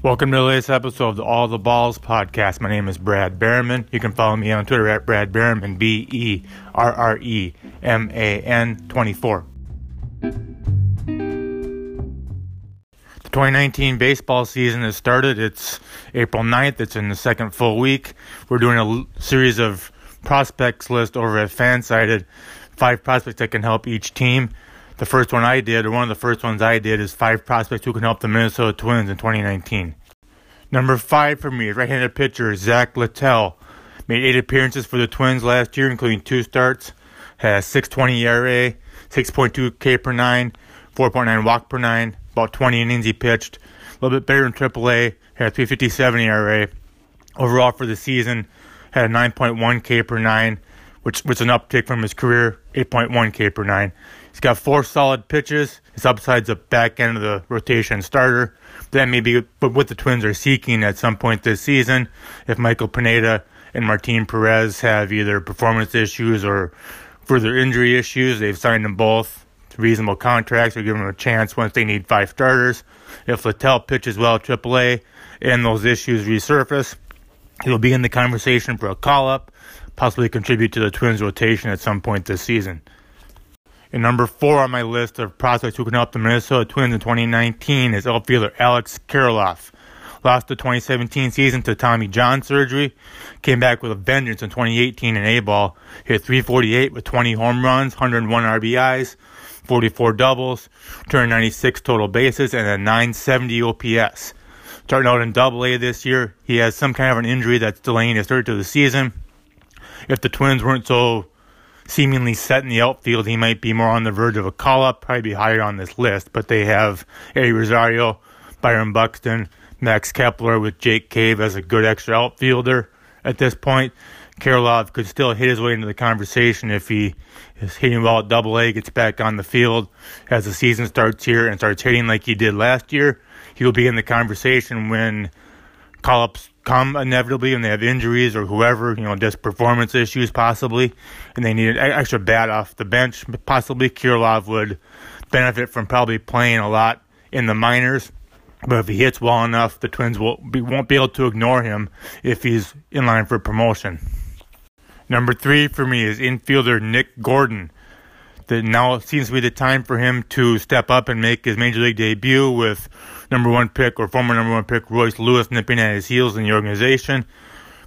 Welcome to the latest episode of the All the Balls podcast. My name is Brad Berreman. You can follow me on Twitter at Brad Berreman, B E R R E M A N 24. The 2019 baseball season has started. It's April 9th. It's in the second full week. We're doing a series of prospects list over at Fansided. Five prospects that can help each team the first one I did, or one of the first ones I did, is five prospects who can help the Minnesota Twins in 2019. Number five for me is right-handed pitcher Zach Littell. Made eight appearances for the Twins last year, including two starts. Has 6.20 ERA, 6.2 K per nine, 4.9 walk per nine, about 20 innings he pitched. A little bit better in AAA. Had 3.57 ERA. Overall for the season, had a 9.1 K per nine, which was an uptick from his career 8.1 K per nine. He's got four solid pitches. His upside's a back end of the rotation starter. That may be what the Twins are seeking at some point this season. If Michael Pineda and Martin Perez have either performance issues or further injury issues, they've signed them both to reasonable contracts or give them a chance once they need five starters. If Littell pitches well at AAA and those issues resurface, he'll be in the conversation for a call up, possibly contribute to the Twins rotation at some point this season. And number four on my list of prospects who can help the Minnesota Twins in 2019 is outfielder Alex Kirilloff. Lost the 2017 season to Tommy John surgery. Came back with a vengeance in 2018 in A-ball. Hit 348 with 20 home runs, 101 RBIs, 44 doubles, turned 96 total bases, and a 970 OPS. Starting out in Double A this year, he has some kind of an injury that's delaying his start to the season. If the Twins weren't so seemingly set in the outfield, he might be more on the verge of a call up, probably be higher on this list. But they have Eddie Rosario, Byron Buxton, Max Kepler with Jake Cave as a good extra outfielder at this point. Kirilloff could still hit his way into the conversation if he is hitting well at double A, gets back on the field as the season starts here and starts hitting like he did last year. He will be in the conversation when call ups come inevitably and they have injuries or whoever, you know, just performance issues possibly, and they need an extra bat off the bench. Possibly Kirilloff would benefit from probably playing a lot in the minors. But if he hits well enough, the Twins will be, won't be able to ignore him if he's in line for promotion. Number three for me is infielder Nick Gordon that now seems to be the time for him to step up and make his major league debut with number one pick or former number one pick Royce Lewis nipping at his heels in the organization.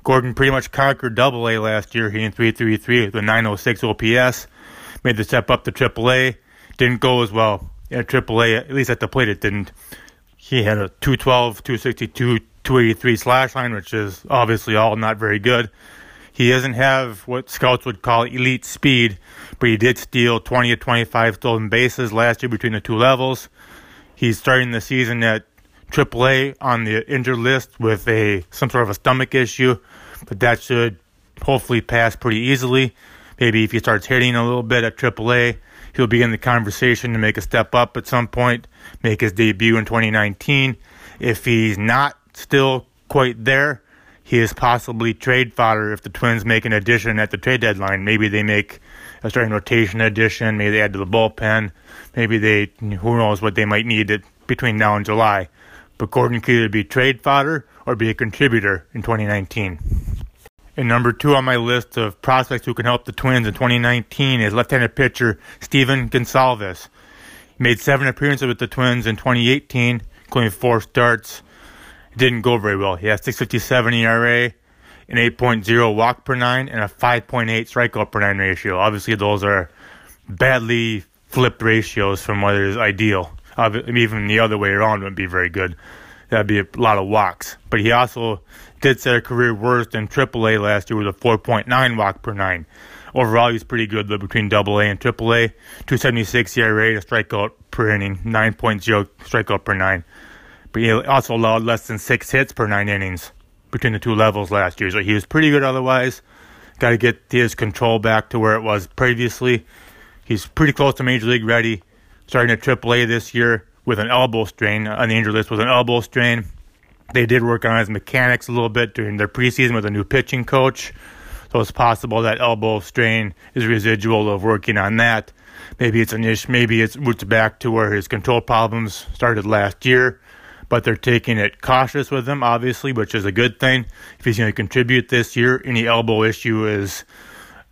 Gordon pretty much conquered Double A last year, hitting 333 with a 906 OPS. Made the step up to Triple A. Didn't go as well at Triple A, at least at the plate it didn't. He had a 212, 262, 283 slash line, which is obviously all not very good. He doesn't have what scouts would call elite speed, but he did steal 20 to 25 stolen bases last year between the two levels. He's starting the season at AAA on the injured list with a some sort of a stomach issue, but that should hopefully pass pretty easily. Maybe if he starts hitting a little bit at AAA, he'll be in the conversation to make a step up at some point, make his debut in 2019. If he's not still quite there, he is possibly trade fodder if the Twins make an addition at the trade deadline. Maybe they make a starting rotation addition. Maybe they add to the bullpen. Maybe they, who knows what they might need between now and July. But Gordon could either be trade fodder or be a contributor in 2019. And number two on my list of prospects who can help the Twins in 2019 is left-handed pitcher Stephen Gonsalves. He made seven appearances with the Twins in 2018, including four starts. It didn't go very well. He has 657 ERA, an 8.0 walk per nine, and a 5.8 strikeout per nine ratio. Obviously, those are badly flipped ratios from what is ideal. Even the other way around wouldn't be very good. That'd be a lot of walks. But he also did set a career worst in AAA last year with a 4.9 walk per nine. Overall, he's pretty good though between AA and AAA. 276 ERA, a strikeout per inning, 9.0 strikeout per nine but he also allowed less than six hits per nine innings between the two levels last year. So he was pretty good otherwise. Got to get his control back to where it was previously. He's pretty close to major league ready. Starting at AAA this year with an elbow strain on the injury list with an elbow strain. They did work on his mechanics a little bit during their preseason with a new pitching coach. So it's possible that elbow strain is residual of working on that. Maybe it's an issue. Maybe it's roots back to where his control problems started last year but they're taking it cautious with him, obviously, which is a good thing. If he's going to contribute this year, any elbow issue is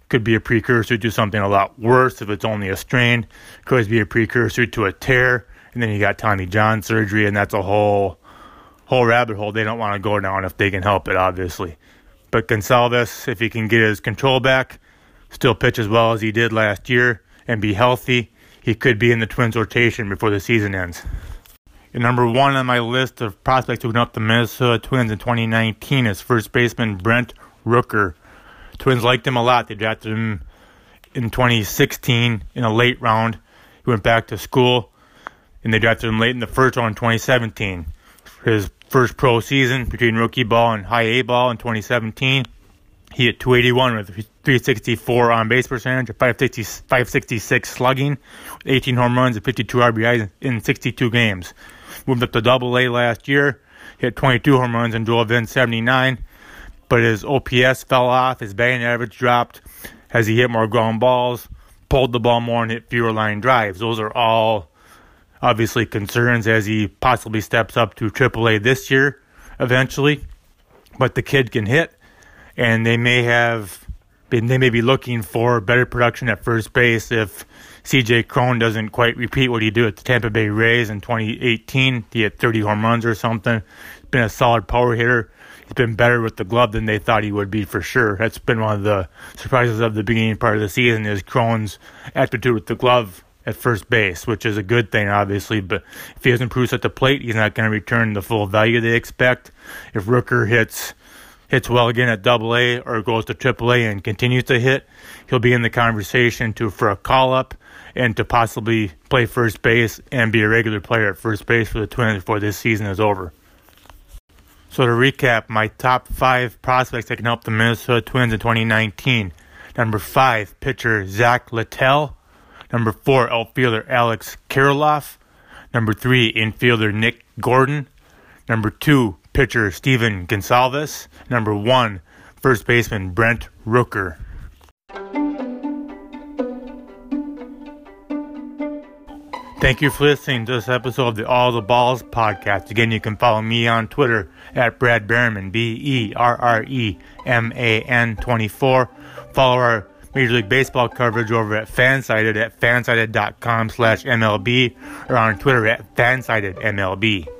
could be a precursor to something a lot worse if it's only a strain. Could be a precursor to a tear, and then you got Tommy John surgery, and that's a whole whole rabbit hole they don't want to go down if they can help it, obviously. But Gonsalves, if he can get his control back, still pitch as well as he did last year, and be healthy, he could be in the Twins rotation before the season ends. Number one on my list of prospects who went up the Minnesota Twins in 2019 is first baseman Brent Rooker. Twins liked him a lot. They drafted him in 2016 in a late round. He went back to school, and they drafted him late in the first round in 2017. His first pro season between rookie ball and high A ball in 2017, he hit 281 with 364 on base percentage, 560, 566 slugging, 18 home runs, and 52 RBIs in 62 games. Moved up to Double A last year, hit 22 home runs and drove in 79 but his OPS fell off, his batting average dropped as he hit more ground balls, pulled the ball more, and hit fewer line drives. Those are all obviously concerns as he possibly steps up to AAA this year eventually. But the kid can hit, and they may have they may be looking for better production at first base if CJ Cron doesn't quite repeat what he did at the Tampa Bay Rays in 2018. He had 30 home runs or something. He's been a solid power hitter he's been better with the glove than they thought he would be for sure. That's been one of the surprises of the beginning part of the season is Cron's aptitude with the glove at first base, which is a good thing, obviously. But if he doesn't produce at the plate, he's not going to return the full value they expect. If Rooker hits hits well again at Double A or goes to Triple A and continues to hit, he'll be in the conversation to for a call up and to possibly play first base and be a regular player at first base for the Twins before this season is over. So to recap, my top five prospects that can help the Minnesota Twins in 2019. Number five, pitcher Zach Littell. Number four, outfielder Alex Kirilloff. Number three, infielder Nick Gordon. Number two, pitcher Stephen Gonsalves. Number one, first baseman Brent Rooker. Thank you for listening to this episode of the All the Balls podcast. Again, you can follow me on Twitter at Brad Berreman, B E R R E M A N 24. Follow our Major League Baseball coverage over at Fansided at fansided.com slash MLB or on Twitter at fansidedmlb.